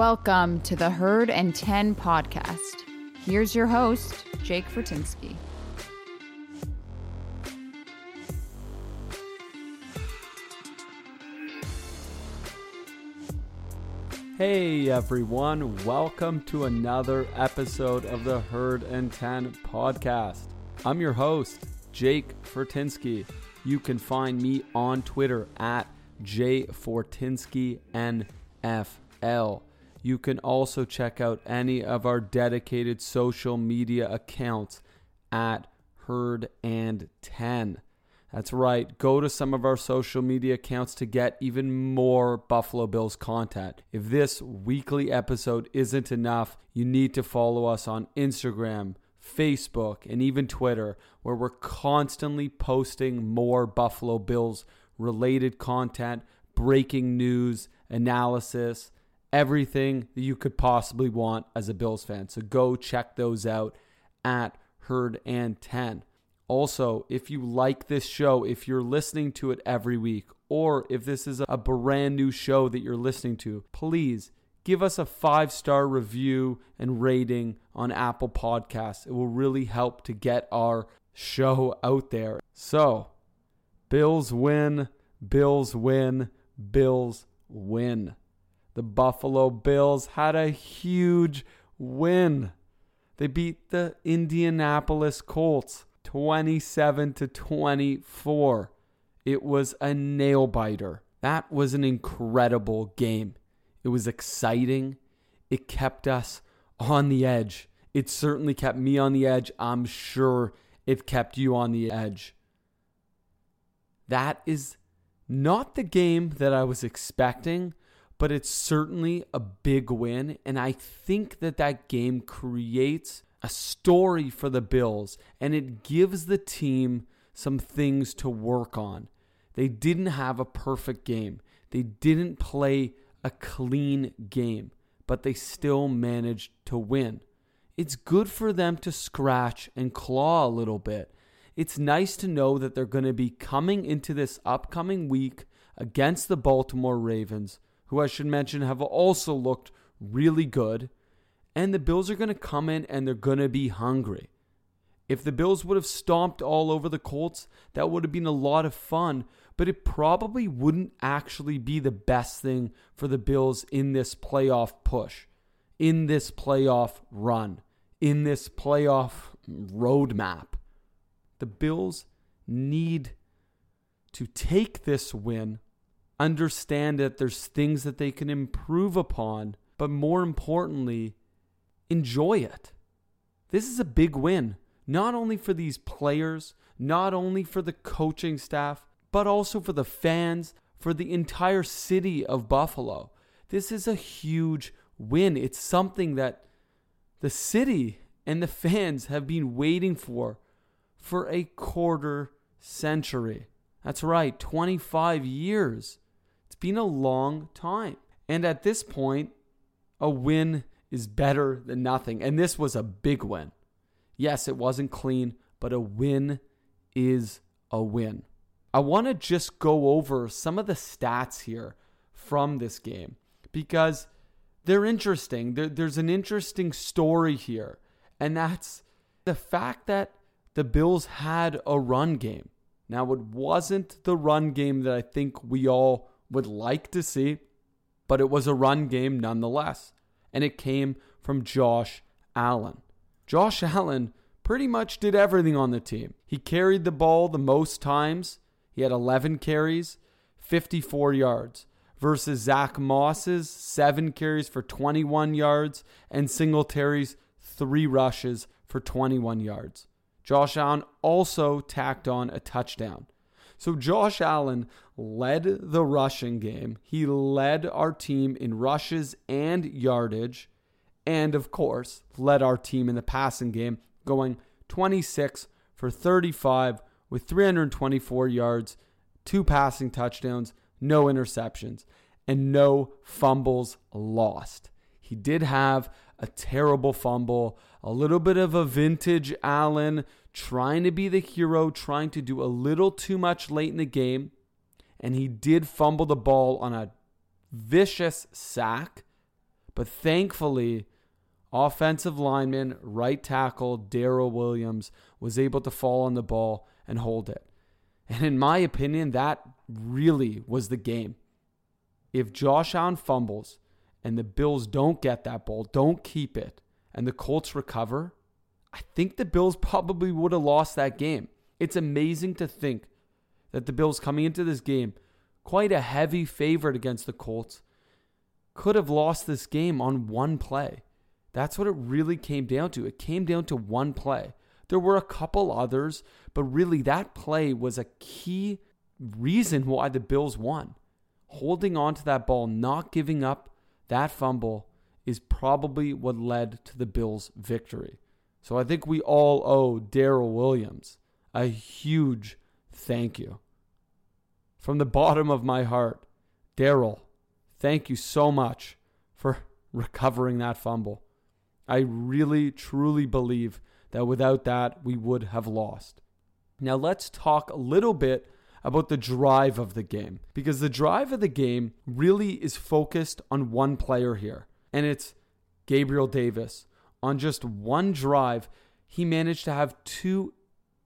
Welcome to the Herd and 10 podcast. Here's your host, Jake Fortinsky. Hey everyone, welcome to another episode of the Herd and 10 podcast. I'm your host, Jake Fortinsky. You can find me on Twitter at jfortinskyNFL. You can also check out any of our dedicated social media accounts at Herd and 10. That's right. Go to some of our social media accounts to get even more Buffalo Bills content. If this weekly episode isn't enough, you need to follow us on Instagram, Facebook, and even Twitter, where we're constantly posting more Buffalo Bills related content, breaking news, analysis, everything that you could possibly want as a Bills fan. So go check those out at Herd and 10. Also, if you like this show, if you're listening to it every week, or if this is a brand new show that you're listening to, please give us a five star review and rating on Apple Podcasts. It will really help to get our show out there. So, Bills win, Bills win, Bills win. The Buffalo Bills had a huge win. They beat the Indianapolis Colts 27 to 24. It was a nail biter. That was an incredible game. It was exciting. It kept us on the edge. It certainly kept me on the edge. I'm sure it kept you on the edge. That is not the game that I was expecting, but it's certainly a big win. And I think that that game creates a story for the Bills and it gives the team some things to work on. They didn't have a perfect game, they didn't play a clean game, but they still managed to win. It's good for them to scratch and claw a little bit. It's nice to know that they're going to be coming into this upcoming week against the Baltimore Ravens who I should mention have also looked really good. And the Bills are going to come in and they're going to be hungry. If the Bills would have stomped all over the Colts, that would have been a lot of fun, but it probably wouldn't actually be the best thing for the Bills in this playoff push, in this playoff run, in this playoff roadmap. The Bills need to take this win understand that there's things that they can improve upon, but more importantly, enjoy it. This is a big win, not only for these players, not only for the coaching staff, but also for the fans, for the entire city of Buffalo. This is a huge win. It's something that the city and the fans have been waiting for for a quarter century. That's right, 25 years been a long time. And at this point, a win is better than nothing. And this was a big win. Yes, it wasn't clean, but a win is a win. I want to just go over some of the stats here from this game because they're interesting. There, there's an interesting story here, and that's the fact that the Bills had a run game. Now, it wasn't the run game that I think we all would like to see, but it was a run game nonetheless. And it came from Josh Allen. Josh Allen pretty much did everything on the team. He carried the ball the most times. He had 11 carries, 54 yards, versus Zach Moss's seven carries for 21 yards and Singletary's three rushes for 21 yards. Josh Allen also tacked on a touchdown. So Josh Allen led the rushing game. He led our team in rushes and yardage. And of course, led our team in the passing game, going 26 for 35 with 324 yards, two passing touchdowns, no interceptions, and no fumbles lost. He did have a terrible fumble, a little bit of a vintage Allen trying to be the hero, trying to do a little too much late in the game. And he did fumble the ball on a vicious sack. But thankfully, offensive lineman, right tackle Daryl Williams was able to fall on the ball and hold it. And in my opinion, that really was the game. If Josh Allen fumbles and the Bills don't get that ball, don't keep it, and the Colts recover, I think the Bills probably would have lost that game. It's amazing to think that the Bills coming into this game, quite a heavy favorite against the Colts, could have lost this game on one play. That's what it really came down to. It came down to one play. There were a couple others, but really that play was a key reason why the Bills won. Holding on to that ball, not giving up that fumble is probably what led to the Bills' victory. So I think we all owe Daryl Williams a huge thank you. From the bottom of my heart, Daryl, thank you so much for recovering that fumble. I really, truly believe that without that, we would have lost. Now, let's talk a little bit about the drive of the game because the drive of the game really is focused on one player here, and it's Gabriel Davis. On just one drive, he managed to have two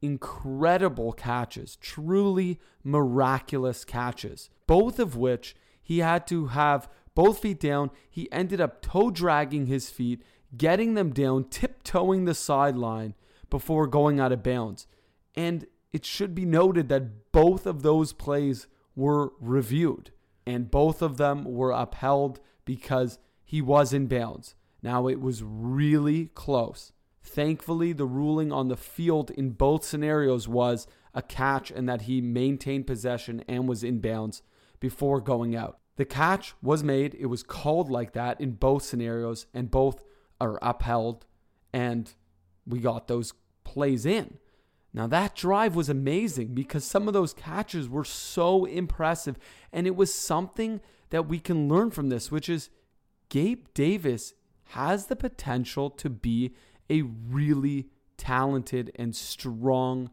incredible catches, truly miraculous catches, both of which he had to have both feet down. He ended up toe dragging his feet, getting them down, tiptoeing the sideline before going out of bounds. And it should be noted that both of those plays were reviewed and both of them were upheld because he was in bounds. Now, it was really close. Thankfully, the ruling on the field in both scenarios was a catch and that he maintained possession and was in bounds before going out. The catch was made, it was called like that in both scenarios, and both are upheld, and we got those plays in. Now, that drive was amazing because some of those catches were so impressive. And it was something that we can learn from this, which is Gabe Davis has the potential to be a really talented and strong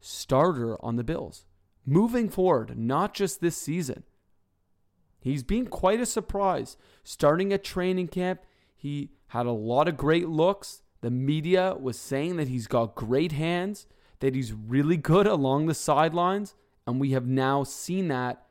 starter on the Bills moving forward, not just this season. He's been quite a surprise. Starting at training camp, he had a lot of great looks. The media was saying that he's got great hands that he's really good along the sidelines, and we have now seen that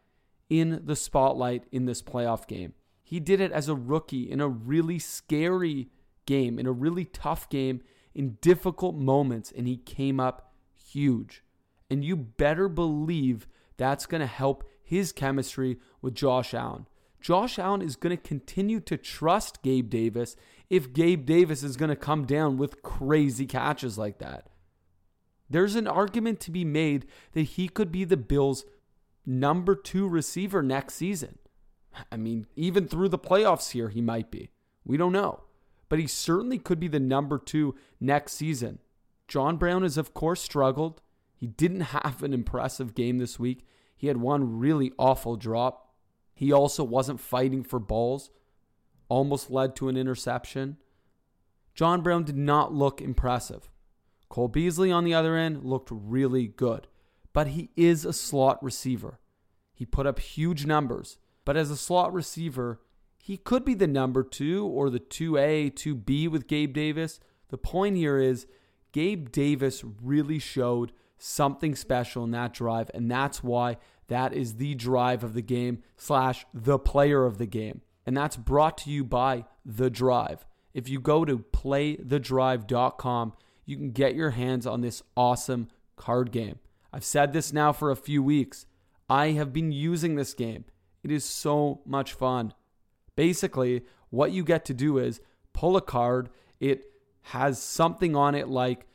in the spotlight in this playoff game. He did it as a rookie in a really scary game, in a really tough game, in difficult moments, and he came up huge. And you better believe that's going to help his chemistry with Josh Allen. Josh Allen is going to continue to trust Gabe Davis if Gabe Davis is going to come down with crazy catches like that. There's an argument to be made that he could be the Bills' number two receiver next season. I mean, even through the playoffs here, he might be. We don't know. But he certainly could be the number two next season. John Brown has, of course, struggled. He didn't have an impressive game this week. He had one really awful drop. He also wasn't fighting for balls, almost led to an interception. John Brown did not look impressive. Cole Beasley, on the other end, looked really good, but he is a slot receiver. He put up huge numbers, but as a slot receiver, he could be the number two or the 2A, 2B with Gabe Davis. The point here is Gabe Davis really showed something special in that drive, and that's why that is the drive of the game slash the player of the game. And that's brought to you by The Drive. If you go to playthedrive.com, you can get your hands on this awesome card game. I've said this now for a few weeks. I have been using this game. It is so much fun. Basically, what you get to do is pull a card. It has something on it like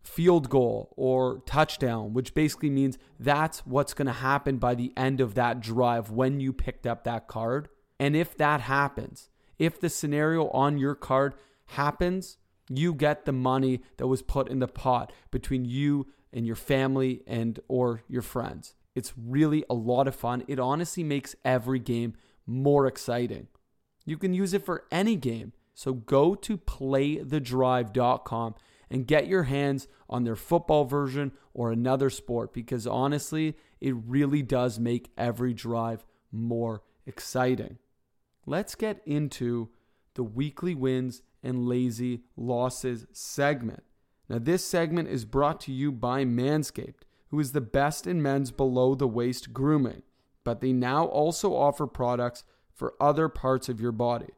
field goal or touchdown, which basically means that's what's going to happen by the end of that drive when you picked up that card. And if that happens, if the scenario on your card happens, you get the money that was put in the pot between you and your family and or your friends. It's really a lot of fun. It honestly makes every game more exciting. You can use it for any game. So go to playthedrive.com and get your hands on their football version or another sport because honestly, it really does make every drive more exciting. Let's get into the weekly wins and lazy losses segment. Now, this segment is brought to you by Manscaped, who is the best in men's below the waist grooming, but they now also offer products for other parts of your body.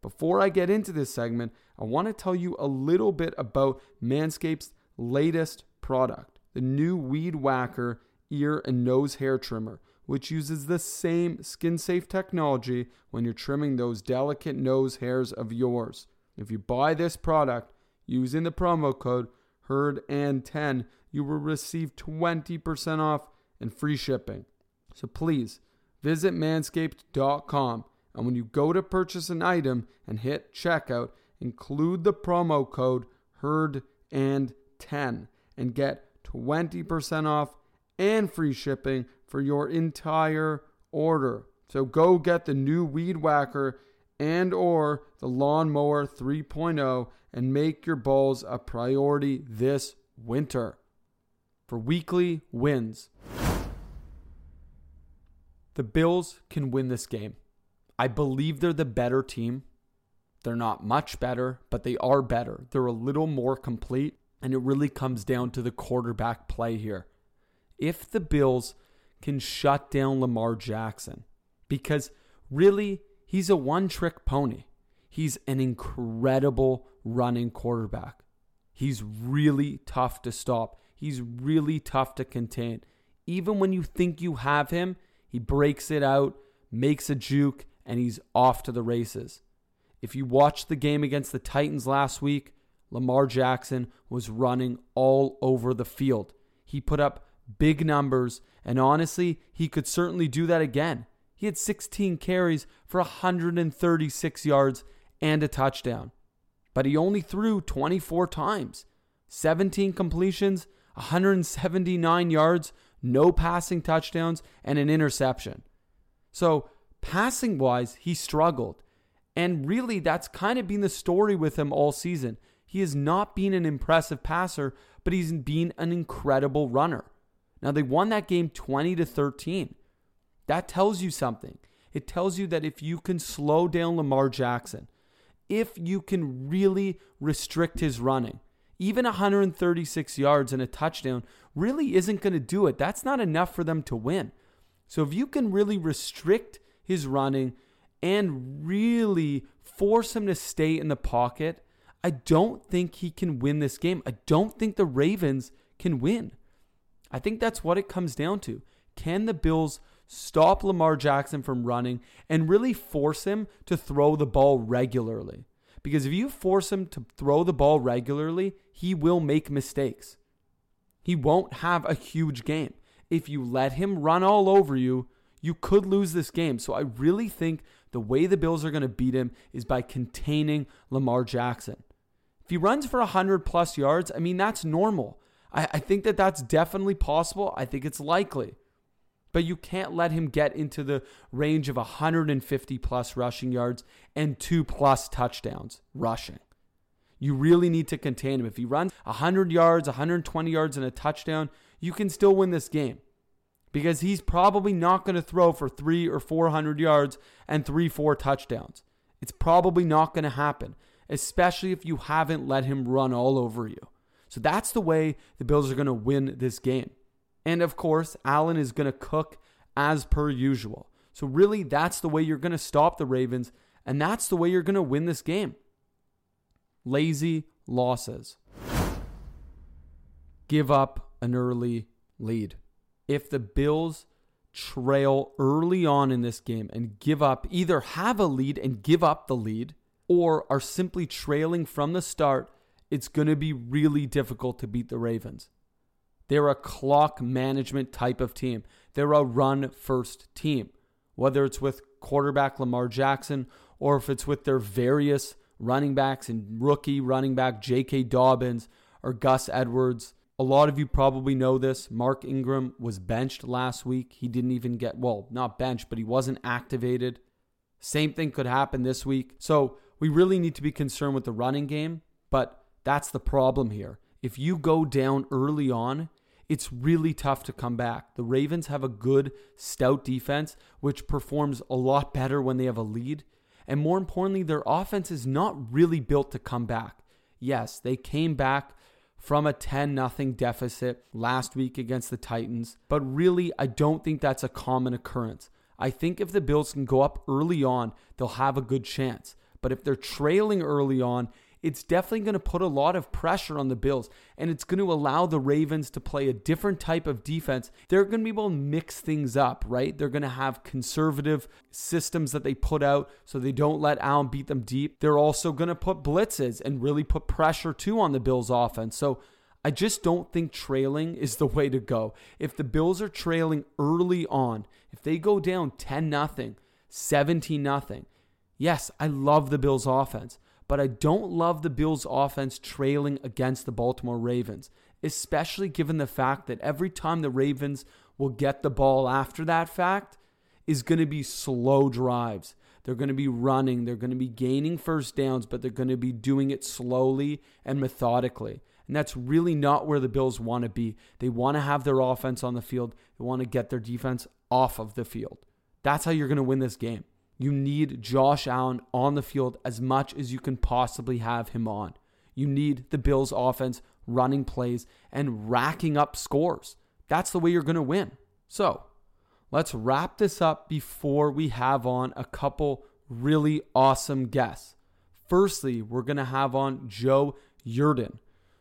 Before I get into this segment, I want to tell you a little bit about Manscaped's latest product, the new Weed Whacker ear and nose hair trimmer, which uses the same skin safe technology when you're trimming those delicate nose hairs of yours. If you buy this product using the promo code HERD10, you will receive 20% off and free shipping. So please visit manscaped.com and when you go to purchase an item and hit checkout, include the promo code HERD and 10 and get 20% off and free shipping for your entire order. So go get the new weed whacker and or the lawnmower 3.0 and make your balls a priority this winter. For weekly wins. The Bills can win this game. I believe they're the better team. They're not much better, but they are better. They're a little more complete, and it really comes down to the quarterback play here. If the Bills can shut down Lamar Jackson, because really, he's a one trick pony. He's an incredible running quarterback. He's really tough to stop. He's really tough to contain. Even when you think you have him, he breaks it out, makes a juke, and he's off to the races. If you watched the game against the Titans last week, Lamar Jackson was running all over the field. He put up big numbers, and honestly, he could certainly do that again. He had 16 carries for 136 yards and a touchdown. But he only threw 24 times, 17 completions, 179 yards, no passing touchdowns, and an interception. So Passing wise, he struggled. And really, that's kind of been the story with him all season. He has not been an impressive passer, but he's been an incredible runner. Now, they won that game 20 to 13. That tells you something. It tells you that if you can slow down Lamar Jackson, if you can really restrict his running, even 136 yards and a touchdown really isn't going to do it. That's not enough for them to win. So if you can really restrict his running and really force him to stay in the pocket, I don't think he can win this game. I don't think the Ravens can win. I think that's what it comes down to. Can the Bills stop Lamar Jackson from running and really force him to throw the ball regularly? Because if you force him to throw the ball regularly, he will make mistakes. He won't have a huge game. If you let him run all over you, you could lose this game. So I really think the way the Bills are going to beat him is by containing Lamar Jackson. If he runs for 100 plus yards, I mean, that's normal. I, I think that that's definitely possible. I think it's likely. But you can't let him get into the range of 150 plus rushing yards and two plus touchdowns rushing. You really need to contain him. If he runs 100 yards, 120 yards, and a touchdown, you can still win this game because he's probably not going to throw for three or 400 yards and three, four touchdowns. It's probably not going to happen, especially if you haven't let him run all over you. So that's the way the Bills are going to win this game. And of course, Allen is going to cook as per usual. So, really, that's the way you're going to stop the Ravens, and that's the way you're going to win this game. Lazy losses. Give up an early lead if the Bills trail early on in this game and give up, either have a lead and give up the lead, or are simply trailing from the start it's going to be really difficult to beat the Ravens. They're a clock management type of team. They're a run first team, whether it's with quarterback Lamar Jackson or if it's with their various running backs and rookie running back J.K. Dobbins or Gus Edwards. A lot of you probably know this. Mark Ingram was benched last week. He didn't even get, well, not benched, but he wasn't activated. Same thing could happen this week. So we really need to be concerned with the running game, but that's the problem here. If you go down early on, it's really tough to come back. The Ravens have a good, stout defense, which performs a lot better when they have a lead. And more importantly, their offense is not really built to come back. Yes, they came back from a 10 0 deficit last week against the Titans, but really, I don't think that's a common occurrence. I think if the Bills can go up early on, they'll have a good chance. But if they're trailing early on, it's definitely going to put a lot of pressure on the Bills and it's going to allow the Ravens to play a different type of defense. They're going to be able to mix things up, right? They're going to have conservative systems that they put out so they don't let Allen beat them deep. They're also going to put blitzes and really put pressure too on the Bills offense. So I just don't think trailing is the way to go. If the Bills are trailing early on, if they go down 10 nothing, 17 nothing, yes, I love the Bills offense but I don't love the Bills' offense trailing against the Baltimore Ravens, especially given the fact that every time the Ravens will get the ball after that fact is going to be slow drives. They're going to be running, they're going to be gaining first downs, but they're going to be doing it slowly and methodically. And that's really not where the Bills want to be. They want to have their offense on the field, they want to get their defense off of the field. That's how you're going to win this game. You need Josh Allen on the field as much as you can possibly have him on. You need the Bills' offense running plays and racking up scores. That's the way you're going to win. So let's wrap this up before we have on a couple really awesome guests. Firstly, we're going to have on Joe Yerdon.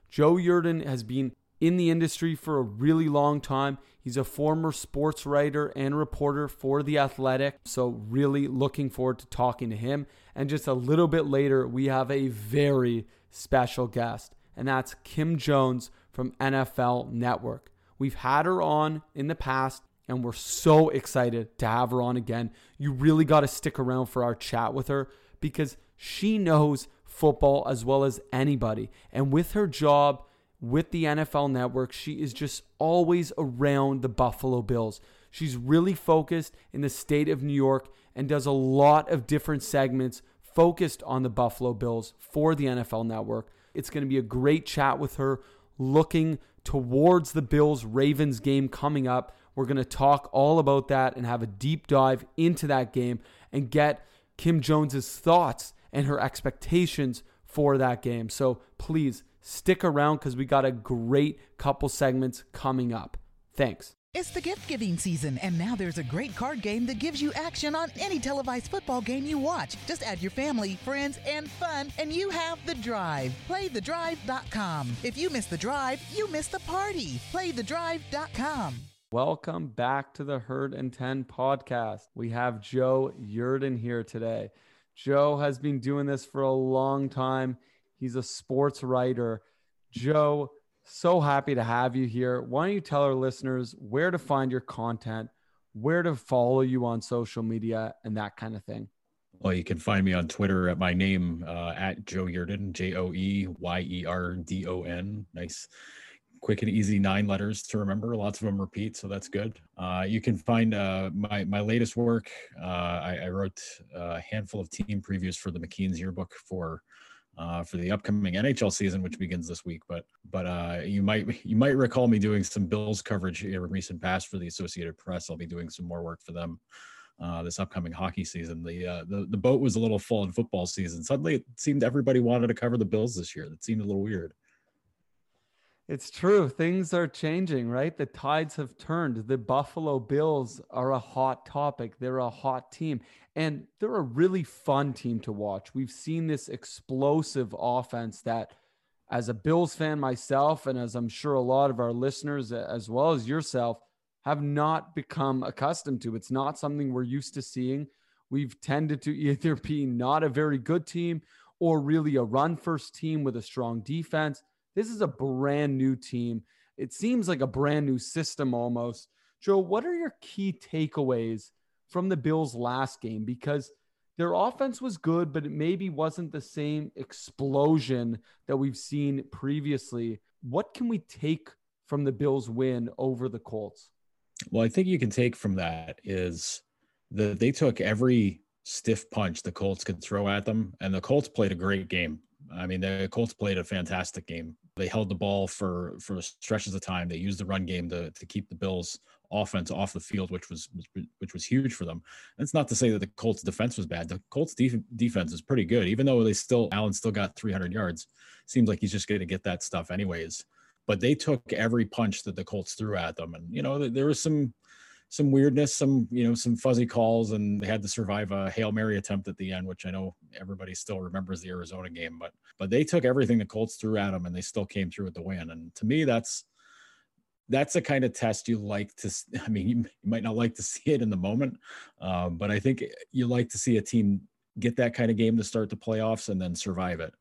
Joe Yerdon has been in the industry for a really long time. He's a former sports writer and reporter for The Athletic. So, really looking forward to talking to him. And just a little bit later, we have a very special guest, and that's Kim Jones from NFL Network. We've had her on in the past, and we're so excited to have her on again. You really got to stick around for our chat with her because she knows football as well as anybody. And with her job, with the NFL network. She is just always around the Buffalo Bills. She's really focused in the state of New York and does a lot of different segments focused on the Buffalo Bills for the NFL network. It's going to be a great chat with her looking towards the Bills Ravens game coming up. We're going to talk all about that and have a deep dive into that game and get Kim Jones's thoughts and her expectations for that game. So please Stick around because we got a great couple segments coming up. Thanks. It's the gift giving season, and now there's a great card game that gives you action on any televised football game you watch. Just add your family, friends, and fun, and you have the drive. PlayTheDrive.com. If you miss the drive, you miss the party. PlayTheDrive.com. Welcome back to the Herd and 10 podcast. We have Joe Yerdon here today. Joe has been doing this for a long time. He's a sports writer. Joe, so happy to have you here. Why don't you tell our listeners where to find your content, where to follow you on social media, and that kind of thing? Well, you can find me on Twitter at my name uh, at Joe Yerdon, J O E Y E R D O N. Nice, quick and easy nine letters to remember. Lots of them repeat, so that's good. Uh, you can find uh, my my latest work. Uh, I, I, wrote a handful of team previews for the McKeen's yearbook for uh, for the upcoming NHL season, which begins this week. But but uh, you might you might recall me doing some Bills coverage in recent past for the Associated Press. I'll be doing some more work for them uh, this upcoming hockey season. The, uh, the the boat was a little full in football season. Suddenly, it seemed everybody wanted to cover the Bills this year. That seemed a little weird. It's true. Things are changing, right? The tides have turned. The Buffalo Bills are a hot topic. They're a hot team, and they're a really fun team to watch. We've seen this explosive offense that, as a Bills fan myself, and as I'm sure a lot of our listeners, as well as yourself, have not become accustomed to. It's not something we're used to seeing. We've tended to either be not a very good team or really a run first team with a strong defense. This is a brand new team. It seems like a brand new system almost. Joe, what are your key takeaways from the Bills' last game? Because their offense was good, but it maybe wasn't the same explosion that we've seen previously. What can we take from the Bills' win over the Colts? Well, I think you can take from that is that they took every stiff punch the Colts could throw at them, and the Colts played a great game. I mean, the Colts played a fantastic game. They held the ball for for stretches of time. They used the run game to to keep the Bills offense off the field, which was which was huge for them. That's not to say that the Colts defense was bad. The Colts def- defense is pretty good, even though they still Allen still got 300 yards. Seems like he's just going to get that stuff anyways. But they took every punch that the Colts threw at them, and you know there was some some weirdness, some you know some fuzzy calls, and they had to survive a hail mary attempt at the end, which I know everybody still remembers the Arizona game. But but they took everything the Colts threw at them, and they still came through with the win. And to me, that's that's the kind of test you like to i mean you, might not like to see it in the moment um, but i think you like to see a team get that kind of game to start the playoffs and then survive it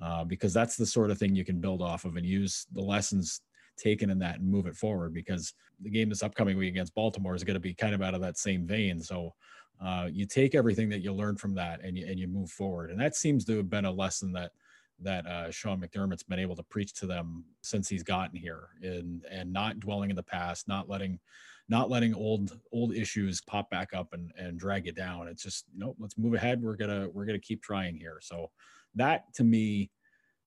uh, because that's the sort of thing you can build off of and use the lessons taken in that and move it forward because the game this upcoming week against baltimore is going to be kind of out of that same vein. So uh, you take everything that you learn from that and you, and you move forward. And that seems to have been a lesson that that uh, Sean McDermott's been able to preach to them since he's gotten here, and and not dwelling in the past, not letting not letting old old issues pop back up and and drag you down. It's just know let's move ahead. We're gonna we're gonna keep trying here. So that to me,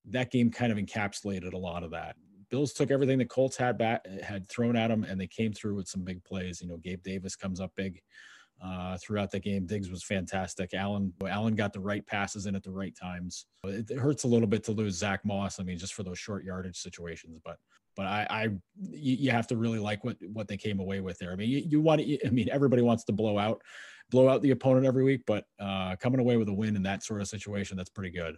that game kind of encapsulated a lot of that. Bills took everything the Colts had back, had thrown at them, and they came through with some big plays. You know, Gabe Davis comes up big uh, throughout the game. Diggs was fantastic. Allen Allen got the right passes in at the right times. It, hurts a little bit to lose Zach Moss. I mean, just for those short yardage situations, but but I, I you, you have to really like what what they came away with there. I mean, you, you want to, I mean, everybody wants to blow out blow out the opponent every week, but uh, coming away with a win in that sort of situation, that's pretty good.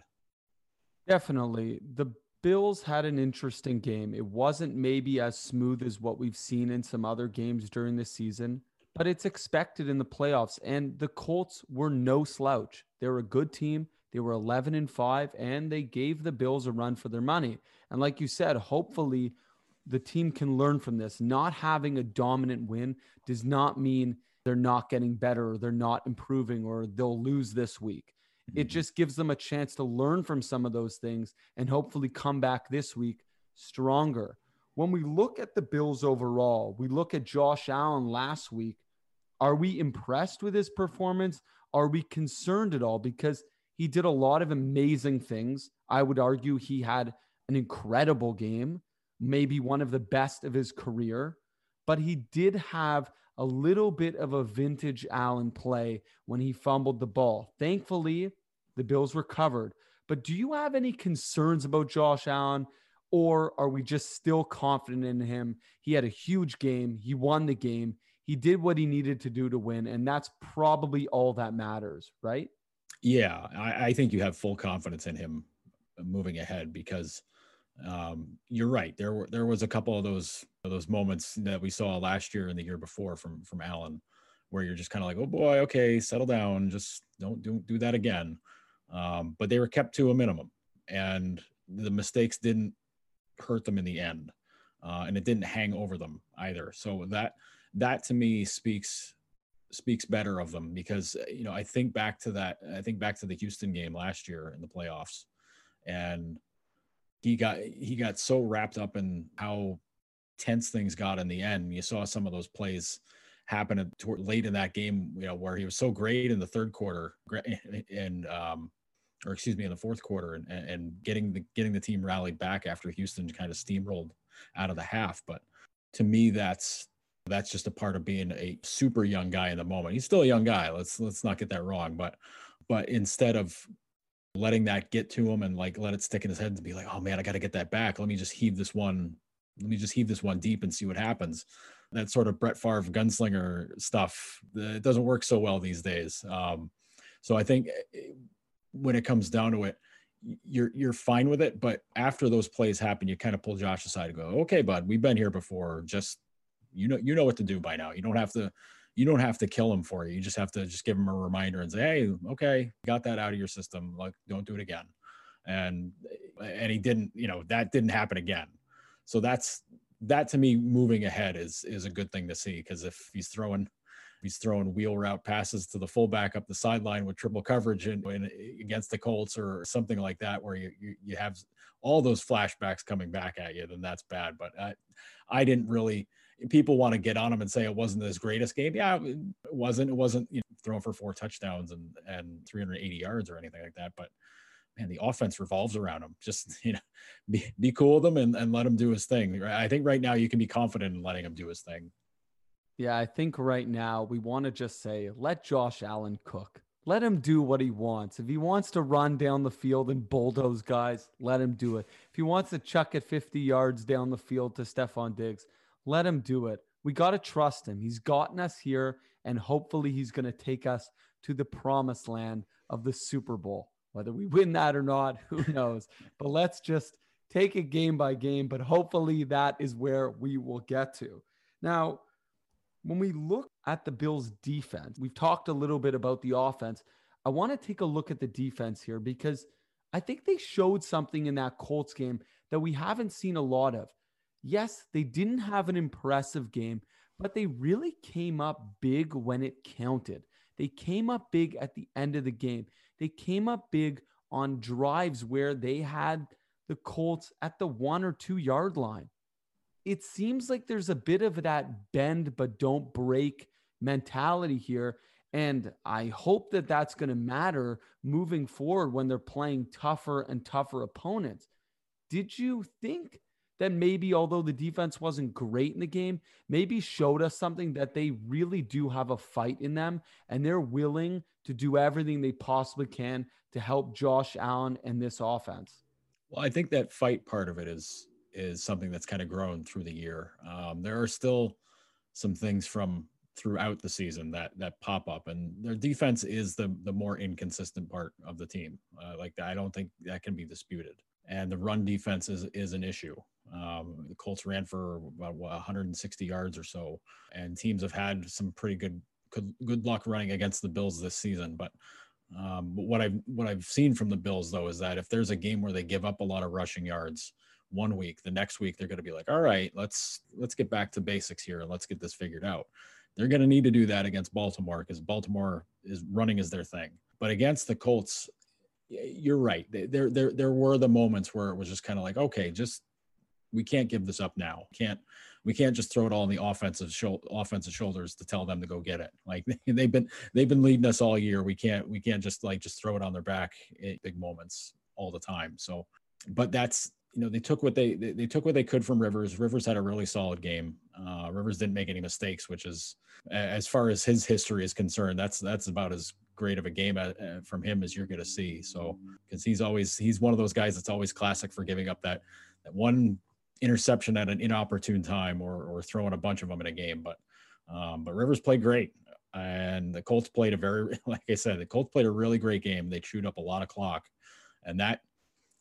Definitely. The Bills had an interesting game. It wasn't maybe as smooth as what we've seen in some other games during the season but it's expected in the playoffs. And the Colts were no slouch. They were a good team. They were 11 and 5, and they gave the Bills a run for their money. And like you said, hopefully the team can learn from this. Not having a dominant win does not mean they're not getting better or they're not improving or they'll lose this week. It mm-hmm. just gives them a chance to learn from some of those things and hopefully come back this week stronger. When we look at the Bills overall, we look at Josh Allen last week are we impressed with his performance? Are we concerned at all? Because he did a lot of amazing things. I would argue he had an incredible game, maybe one of the best of his career, but he did have a little bit of a vintage Allen play when he fumbled the ball. Thankfully, the Bills recovered. But do you have any concerns about Josh Allen? Or are we just still confident in him? He had a huge game. He won the game he did what he needed to do to win, and that's probably all that matters, right? Yeah, I, I think you have full confidence in him moving ahead because um, you're right. There were there was a couple of those those moments that we saw last year and the year before from from Allen, where you're just kind of like, oh boy, okay, settle down, just don't do do that again. Um, but they were kept to a minimum, and the mistakes didn't hurt them in the end, uh, and it didn't hang over them either. So that that to me speaks speaks better of them because uh, you know I think back to that I think back to the Houston game last year in the playoffs and he got he got so wrapped up in how tense things got in the end. You saw some of those plays happen late in that game you know where he was so great in the third quarter and um or excuse me in the fourth quarter and and getting the getting the team rallied back after Houston kind of steamrolled out of the half. But to me that's that's just a part of being a super young guy in the moment. He's still a young guy. Let's let's not get that wrong. But but instead of letting that get to him and like let it stick in his head and be like, oh man, I got to get that back. Let me just heave this one. Let me just heave this one deep and see what happens. That sort of Brett Favre gunslinger stuff. It doesn't work so well these days. Um, so I think eh, when it comes down to it, you're you're fine with it. But after those plays happen, you kind of pull Josh aside and go, okay, bud, we've been here before. Just you know you know what to do by now. You don't have to you don't have to kill him for you. You just have to just give him a reminder and say, hey, okay, got that out of your system. Like don't do it again. and and he didn't. You know that didn't happen again. So that's that to me moving ahead is is a good thing to see because if he's throwing he's throwing wheel route passes to the fullback up the sideline with triple coverage and, and against the Colts or something like that, where you, you, you have all those flashbacks coming back at you, then that's bad. But I, I didn't really. People want to get on him and say it wasn't his greatest game. Yeah, it wasn't. It wasn't you know, throwing for four touchdowns and and 380 yards or anything like that. But man, the offense revolves around him. Just you know, be be cool with him and, and let him do his thing. I think right now you can be confident in letting him do his thing. Yeah, I think right now we want to just say let Josh Allen cook. Let him do what he wants. If he wants to run down the field and bulldoze guys, let him do it. If he wants to chuck it 50 yards down the field to Stefon Diggs, let him do it. We got to trust him. He's gotten us here, and hopefully he's going to take us to the promised land of the Super Bowl. Whether we win that or not, who knows? but let's just take it game by game. But hopefully that is where we will get to. Now, when we look at the Bills' defense, we've talked a little bit about the offense. I want to take a look at the defense here because I think they showed something in that Colts game that we haven't seen a lot of. Yes, they didn't have an impressive game, but they really came up big when it counted. They came up big at the end of the game. They came up big on drives where they had the Colts at the one or two yard line it seems like there's a bit of that bend but don't break mentality here. And I hope that that's going to matter moving forward when they're playing tougher and tougher opponents. Did you think that maybe, although the defense wasn't great in the game, maybe showed us something that they really do have a fight in them and they're willing to do everything they possibly can to help Josh Allen and this offense? Well, I think that fight part of it is is something that's kind of grown through the year. Um, there are still some things from throughout the season that that pop up, and their defense is the the more inconsistent part of the team. Uh, like I don't think that can be disputed. And the run defense is is an issue. Um, the Colts ran for about 160 yards or so, and teams have had some pretty good good, good luck running against the Bills this season. But um, what I've what I've seen from the Bills though is that if there's a game where they give up a lot of rushing yards, one week the next week they're going to be like all right let's let's get back to basics here and let's get this figured out they're going to need to do that against baltimore because baltimore is running is their thing but against the colts you're right there there there were the moments where it was just kind of like okay just we can't give this up now can't we can't just throw it all on the offensive offensive shoulders to tell them to go get it like they've been they've been leading us all year we can't we can't just like just throw it on their back in big moments all the time so but that's you know they took what they, they, took what they could from Rivers. Rivers had a really solid game. Uh, Rivers didn't make any mistakes, which is as far as his history is concerned, that's that's about as great of a game at, uh, from him as you're going to see. So because he's always he's one of those guys that's always classic for giving up that that one interception at an inopportune time or or throwing a bunch of them in a game. But um, but Rivers played great. And the Colts played a very, like I said, the Colts played a really great game. They chewed up a lot of clock, and that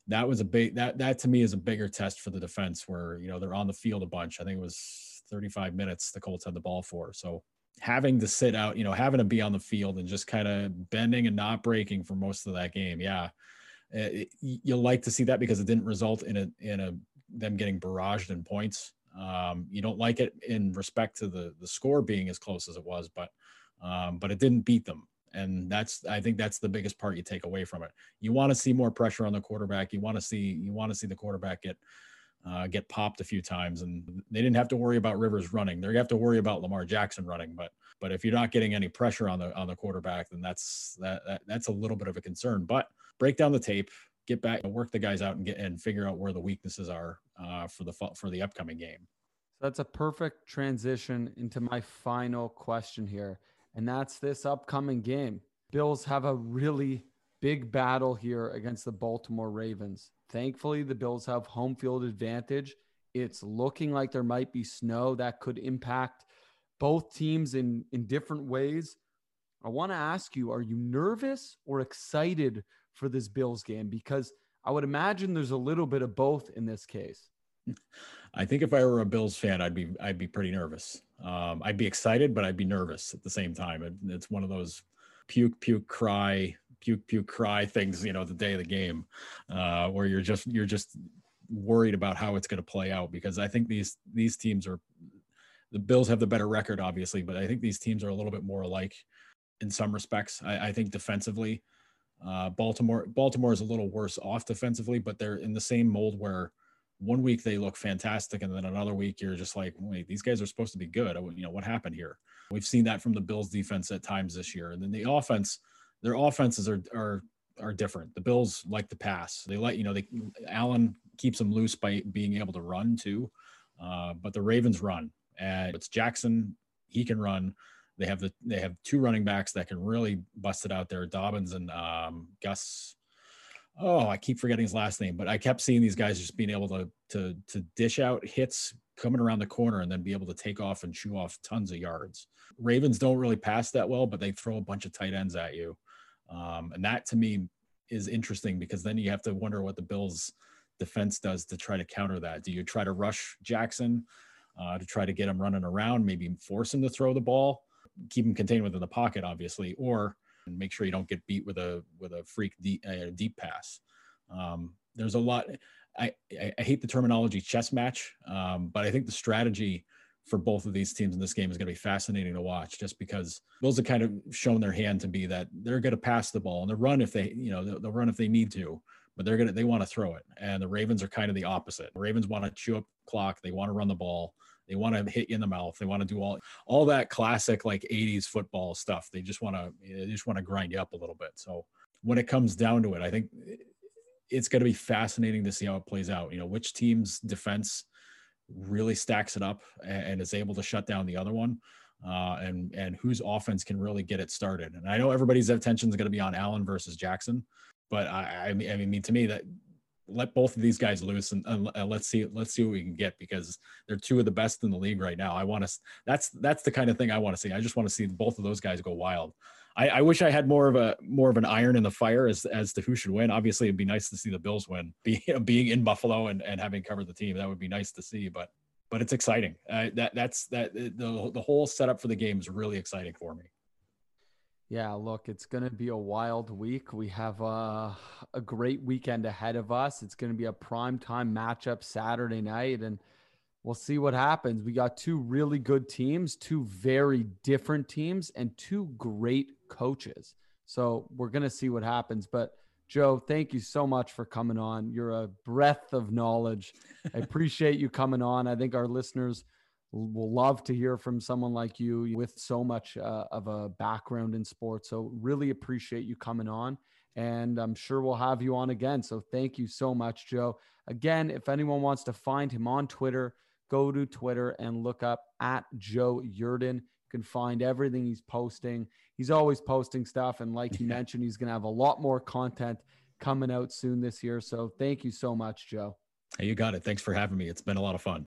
that was a big that that to me is a bigger test for the defense where you know they're on the field a bunch. I think it was 35 minutes the Colts had the ball for. So having to sit out, you know, having to be on the field and just kind of bending and not breaking for most of that game. Yeah. It, you'll like to see that because it didn't result in a in a them getting barraged in points. Um, you don't like it in respect to the the score being as close as it was, but um, but it didn't beat them. And that's i think that's the biggest part you take away from it. You want to see more pressure on the quarterback. You want to see you want to see the quarterback get uh, get popped a few times. And they didn't have to worry about rivers running. They have to worry about lamar jackson running. But but if you're not getting any pressure on the on the quarterback then that's that, that that's a little bit of a concern. But break down the tape get back and work the guys out and get and figure out where the weaknesses are uh, for the for the upcoming game so that's a perfect transition into my final question here and that's this upcoming game. Bills have a really big battle here against the Baltimore Ravens. Thankfully, the Bills have home field advantage. It's looking like there might be snow that could impact both teams in, in different ways. I want to ask you are you nervous or excited for this Bills game? Because I would imagine there's a little bit of both in this case. I think if I were a Bills fan, I'd be I'd be pretty nervous. Um, I'd be excited, but I'd be nervous at the same time. It, it's one of those puke puke cry puke puke cry things, you know, the day of the game, uh, where you're just you're just worried about how it's going to play out because I think these these teams are the Bills have the better record, obviously, but I think these teams are a little bit more alike in some respects. I, I think defensively, uh, Baltimore Baltimore is a little worse off defensively, but they're in the same mold where one week they look fantastic, and then another week you're just like, wait, these guys are supposed to be good. You know what happened here? We've seen that from the Bills defense at times this year, and then the offense, their offenses are are are different. The Bills like to pass. They let you know they Allen keeps them loose by being able to run too, uh, but the Ravens run, and it's Jackson. He can run. They have the they have two running backs that can really bust it out there, Dobbins and um, Gus. Oh, I keep forgetting his last name, but I kept seeing these guys just being able to to to dish out hits coming around the corner and then be able to take off and chew off tons of yards. Ravens don't really pass that well, but they throw a bunch of tight ends at you, um, and that to me is interesting because then you have to wonder what the Bills defense does to try to counter that. Do you try to rush Jackson uh, to try to get him running around, maybe force him to throw the ball? Keep him contained within the pocket, obviously, or make sure you don't get beat with a with a freak deep, uh, deep pass. Um, there's a lot. I, I, hate the terminology chess match, um, but I think the strategy for both of these teams in this game is going to be fascinating to watch, just because those have kind of shown their hand to be that they're going to pass the ball and they run if they, you know, they'll, they'll run if they need to, but they're going to they want to throw it. And the Ravens are kind of the opposite. The Ravens want to chew up clock, they want to run the ball, they want to hit you in the mouth. They want to do all all that classic like 80s football stuff. They just want to they just want to grind you up a little bit. So when it comes down to it, I think it's going to be fascinating to see how it plays out. You know, which team's defense really stacks it up and is able to shut down the other one. Uh, and and whose offense can really get it started. And I know everybody's attention is going to be on Allen versus Jackson, but I, I mean, I mean, to me that let both of these guys loose and, let's see let's see what we can get because they're two of the best in the league right now. I want to that's that's the kind of thing I want to see. I just want to see both of those guys go wild. I, I, wish I had more of a more of an iron in the fire as as to who should win. Obviously, it'd be nice to see the Bills win, being being in Buffalo and, and having covered the team. That would be nice to see, but but it's exciting. Uh, that that's that the the whole setup for the game is really exciting for me. Yeah, look, it's going to be a wild week. We have a, a great weekend ahead of us. It's going to be a prime time matchup Saturday night, and we'll see what happens. We got two really good teams, two very different teams, and two great coaches. So we're going to see what happens. But Joe, thank you so much for coming on. You're a breath of knowledge. I appreciate you coming on. I think our listeners will love to hear from someone like you with so much uh, of a background in sports. So, really appreciate you coming on. And I'm sure we'll have you on again. So, thank you so much, Joe. Again, if anyone wants to find him on Twitter, go to Twitter and look up at Joe Yerdon. You can find everything he's posting. He's always posting stuff. And like he mentioned, he's going to have a lot more content coming out soon this year. So, thank you so much, Joe. Hey, you got it. Thanks for having me. It's been a lot of fun.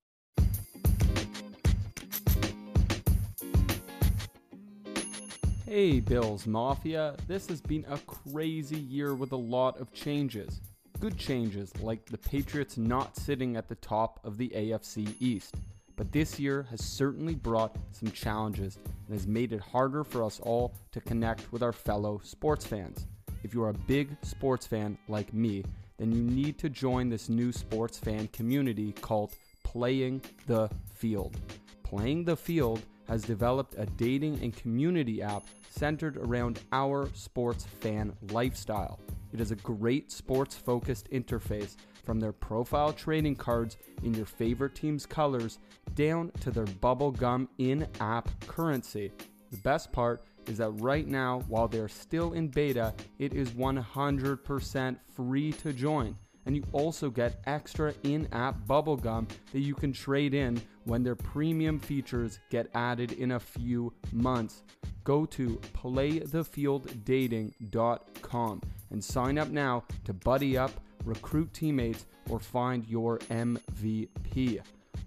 Hey, Bills Mafia. This has been a crazy year with a lot of changes. Good changes, like the Patriots not sitting at the top of the AFC East. But this year has certainly brought some challenges and has made it harder for us all to connect with our fellow sports fans. If you are a big sports fan like me, then you need to join this new sports fan community called Playing the Field. Playing the Field has developed a dating and community app centered around our sports fan lifestyle. It is a great sports focused interface from their profile trading cards in your favorite team's colors down to their bubblegum in app currency. The best part is that right now, while they're still in beta, it is 100% free to join and you also get extra in app bubblegum that you can trade in when their premium features get added in a few months. Go to playthefielddating.com and sign up now to buddy up, recruit teammates, or find your MVP.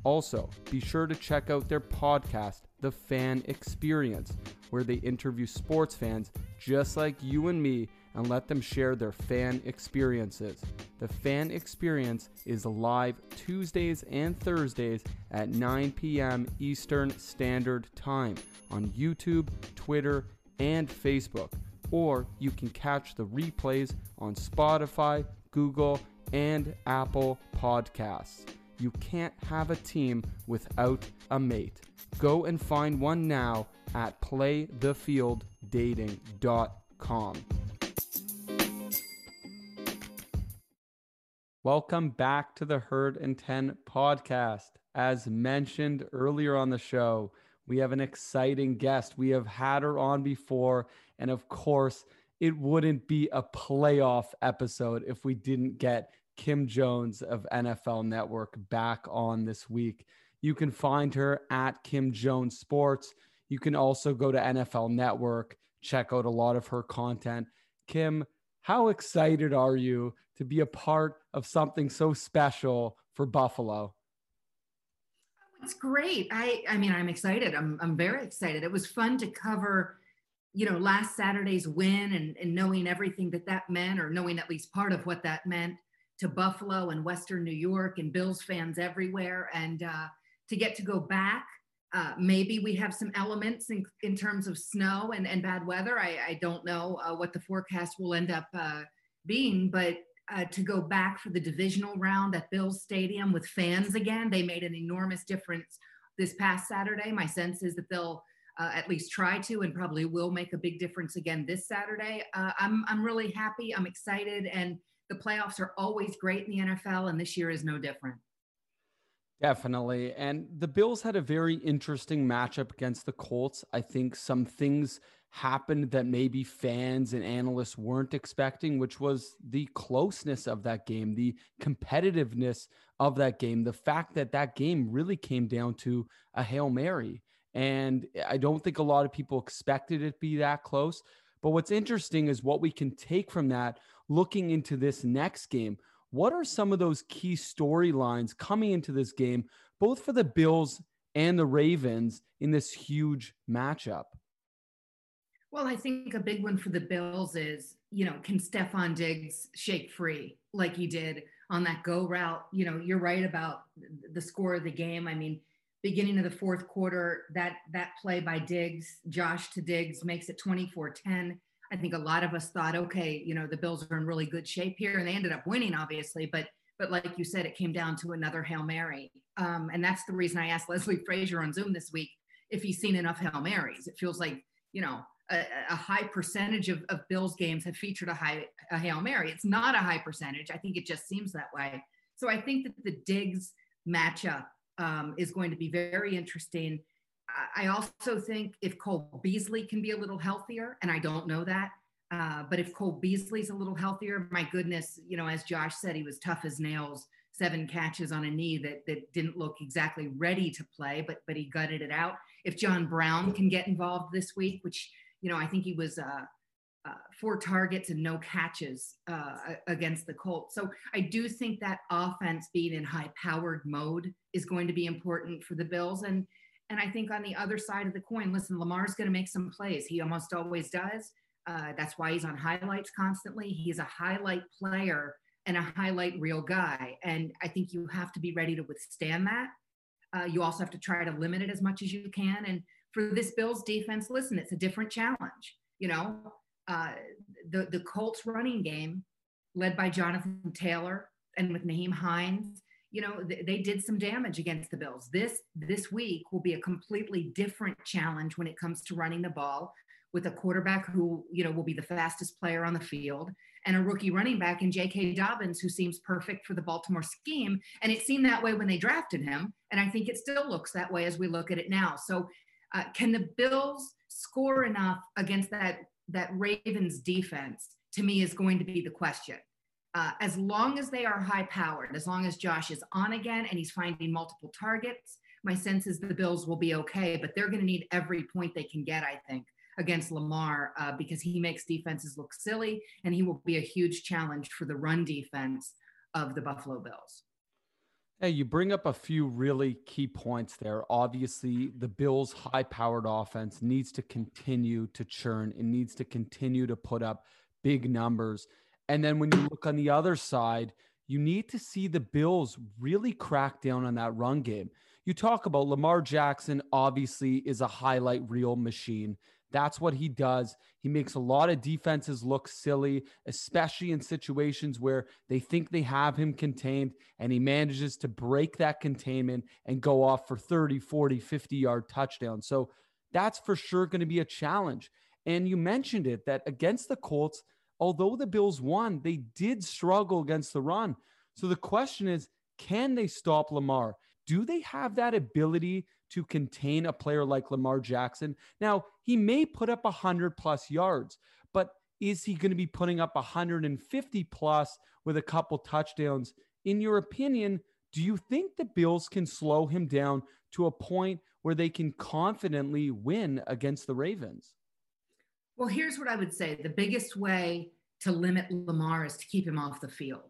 Also, be sure to check out their podcast, The Fan Experience, where they interview sports fans just like you and me and let them share their fan experiences. The fan experience is live Tuesdays and Thursdays at 9 p.m. Eastern Standard Time on YouTube, Twitter, and Facebook. or you can catch the replays on Spotify, Google, and Apple Podcasts. You can't have a team without a mate. Go and find one now at playthefielddating.com. Welcome back to the Herd and 10 podcast. As mentioned earlier on the show, we have an exciting guest. We have had her on before, and of course, it wouldn't be a playoff episode if we didn't get Kim Jones of NFL Network back on this week. You can find her at Kim Jones Sports. You can also go to NFL Network, check out a lot of her content. Kim, how excited are you to be a part of something so special for Buffalo? It's great. I I mean, I'm excited. I'm I'm very excited. It was fun to cover, you know, last Saturday's win and and knowing everything that that meant, or knowing at least part of what that meant to Buffalo and Western New York and Bills fans everywhere, and uh, to get to go back. Uh, maybe we have some elements in, in terms of snow and, and bad weather. I, I don't know uh, what the forecast will end up uh, being, but uh, to go back for the divisional round at Bills Stadium with fans again. They made an enormous difference this past Saturday. My sense is that they'll uh, at least try to and probably will make a big difference again this Saturday. Uh, I'm, I'm really happy. I'm excited. And the playoffs are always great in the NFL, and this year is no different. Definitely. And the Bills had a very interesting matchup against the Colts. I think some things happened that maybe fans and analysts weren't expecting, which was the closeness of that game, the competitiveness of that game, the fact that that game really came down to a Hail Mary. And I don't think a lot of people expected it to be that close. But what's interesting is what we can take from that looking into this next game. What are some of those key storylines coming into this game, both for the Bills and the Ravens in this huge matchup? Well, I think a big one for the Bills is, you know, can Stefon Diggs shake free like he did on that go route? You know, you're right about the score of the game. I mean, beginning of the fourth quarter, that that play by Diggs, Josh to Diggs makes it 24-10. I think a lot of us thought, okay, you know, the Bills are in really good shape here, and they ended up winning, obviously. But but like you said, it came down to another hail mary, um, and that's the reason I asked Leslie Frazier on Zoom this week if he's seen enough hail marys. It feels like you know a, a high percentage of, of Bills games have featured a high a hail mary. It's not a high percentage. I think it just seems that way. So I think that the Diggs matchup um, is going to be very interesting. I also think if Cole Beasley can be a little healthier, and I don't know that, uh, but if Cole Beasley's a little healthier, my goodness, you know, as Josh said, he was tough as nails, seven catches on a knee that that didn't look exactly ready to play, but but he gutted it out. If John Brown can get involved this week, which you know I think he was uh, uh, four targets and no catches uh, against the Colts. So I do think that offense being in high powered mode is going to be important for the Bills. And and I think on the other side of the coin, listen, Lamar's going to make some plays. He almost always does. Uh, that's why he's on highlights constantly. He's a highlight player and a highlight reel guy. And I think you have to be ready to withstand that. Uh, you also have to try to limit it as much as you can. And for this Bills defense, listen, it's a different challenge. You know, uh, the the Colts running game, led by Jonathan Taylor and with Nyheim Hines, you know th- they did some damage against the bills this this week will be a completely different challenge when it comes to running the ball with a quarterback who you know will be the fastest player on the field and a rookie running back in J.K. Dobbins who seems perfect for the Baltimore scheme and it seemed that way when they drafted him and I think it still looks that way as we look at it now so uh, can the Bills score enough against that that Ravens defense to me is going to be the question uh, as long as they are high powered, as long as Josh is on again and he's finding multiple targets, my sense is the Bills will be okay. But they're going to need every point they can get, I think, against Lamar uh, because he makes defenses look silly and he will be a huge challenge for the run defense of the Buffalo Bills. Hey, you bring up a few really key points there. Obviously, the Bills' high powered offense needs to continue to churn, it needs to continue to put up big numbers. And then when you look on the other side, you need to see the Bills really crack down on that run game. You talk about Lamar Jackson, obviously, is a highlight reel machine. That's what he does. He makes a lot of defenses look silly, especially in situations where they think they have him contained and he manages to break that containment and go off for 30, 40, 50 yard touchdowns. So that's for sure going to be a challenge. And you mentioned it that against the Colts, although the Bills won, they did struggle against the run. So the question is, can they stop Lamar? Do they have that ability to contain a player like Lamar Jackson? Now, he may put up 100 plus yards, but is he going to be putting up 150 plus with a couple touchdowns? In your opinion, do you think the Bills can slow him down to a point where they can confidently win against the Ravens? Well, here's what I would say the biggest way to limit Lamar is to keep him off the field.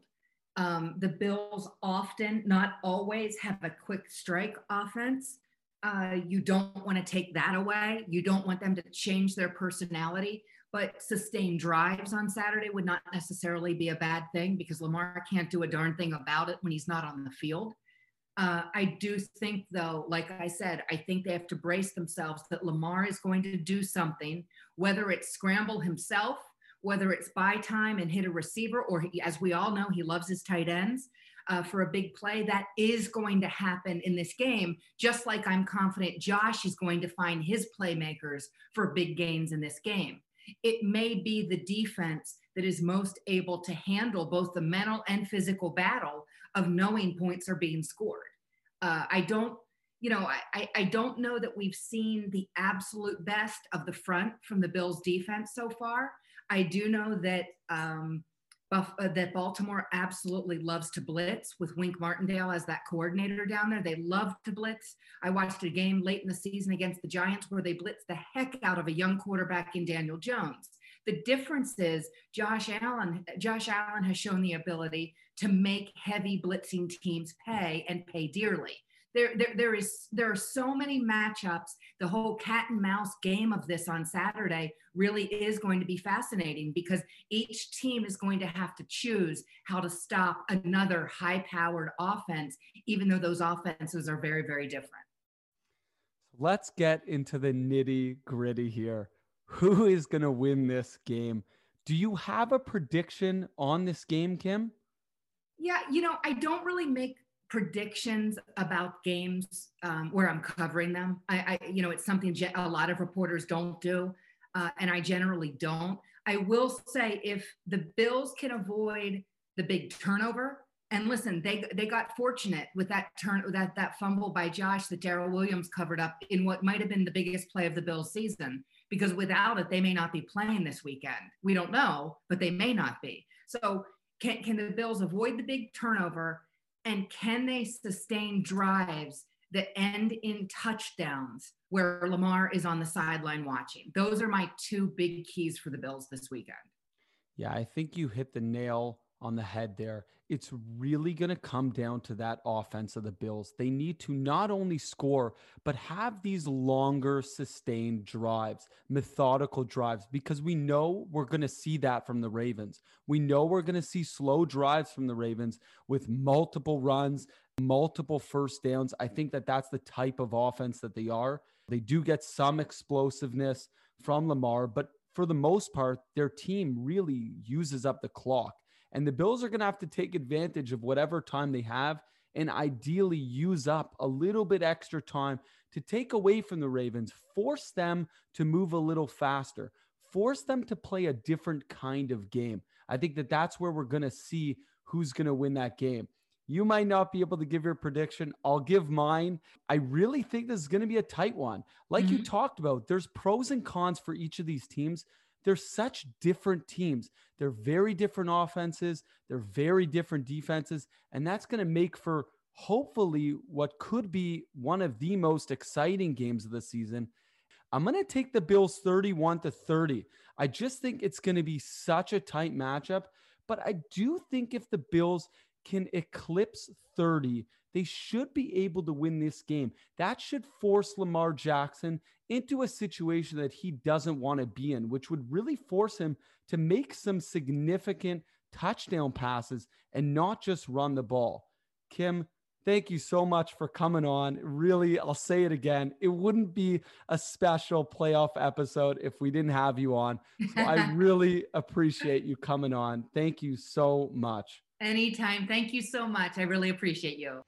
Um, the Bills often, not always, have a quick strike offense. Uh, you don't want to take that away. You don't want them to change their personality, but sustained drives on Saturday would not necessarily be a bad thing because Lamar can't do a darn thing about it when he's not on the field. Uh, I do think, though, like I said, I think they have to brace themselves that Lamar is going to do something, whether it's scramble himself, whether it's buy time and hit a receiver, or he, as we all know, he loves his tight ends uh, for a big play. That is going to happen in this game, just like I'm confident Josh is going to find his playmakers for big gains in this game. It may be the defense that is most able to handle both the mental and physical battle of knowing points are being scored. Uh, I don't, you know, I, I don't know that we've seen the absolute best of the front from the Bills defense so far. I do know that um, Buff, uh, that Baltimore absolutely loves to blitz with Wink Martindale as that coordinator down there. They love to blitz. I watched a game late in the season against the Giants where they blitzed the heck out of a young quarterback in Daniel Jones. The difference is Josh Allen. Josh Allen has shown the ability to make heavy blitzing teams pay and pay dearly. There, there, there is there are so many matchups. The whole cat and mouse game of this on Saturday really is going to be fascinating because each team is going to have to choose how to stop another high-powered offense, even though those offenses are very, very different. Let's get into the nitty gritty here who is going to win this game. Do you have a prediction on this game, Kim? Yeah, you know, I don't really make predictions about games um, where I'm covering them. I, I, you know, it's something a lot of reporters don't do, uh, and I generally don't. I will say if the Bills can avoid the big turnover, and listen, they they got fortunate with that turn that that fumble by Josh that Daryl Williams covered up in what might have been the biggest play of the Bills season because without it, they may not be playing this weekend. We don't know, but they may not be. So, can, can the Bills avoid the big turnover? And can they sustain drives that end in touchdowns where Lamar is on the sideline watching? Those are my two big keys for the Bills this weekend. Yeah, I think you hit the nail on the head there. It's really going to come down to that offense of the Bills. They need to not only score, but have these longer, sustained drives, methodical drives, because we know we're going to see that from the Ravens. We know we're going to see slow drives from the Ravens with multiple runs, multiple first downs. I think that that's the type of offense that they are. They do get some explosiveness from Lamar, but for the most part, their team really uses up the clock. And the Bills are going to have to take advantage of whatever time they have and ideally use up a little bit extra time to take away from the Ravens, force them to move a little faster, force them to play a different kind of game. I think that that's where we're going to see who's going to win that game. You might not be able to give your prediction. I'll give mine. I really think this is going to be a tight one. Like mm-hmm. you talked about, there's pros and cons for each of these teams. They're such different teams. They're very different offenses. They're very different defenses. And that's going to make for hopefully what could be one of the most exciting games of the season. I'm going to take the Bills 31 to 30. I just think it's going to be such a tight matchup. But I do think if the Bills can eclipse 30, they should be able to win this game. That should force Lamar Jackson into a situation that he doesn't want to be in, which would really force him to make some significant touchdown passes and not just run the ball. Kim, thank you so much for coming on. Really, I'll say it again. It wouldn't be a special playoff episode if we didn't have you on. So I really appreciate you coming on. Thank you so much. Anytime. Thank you so much. I really appreciate you.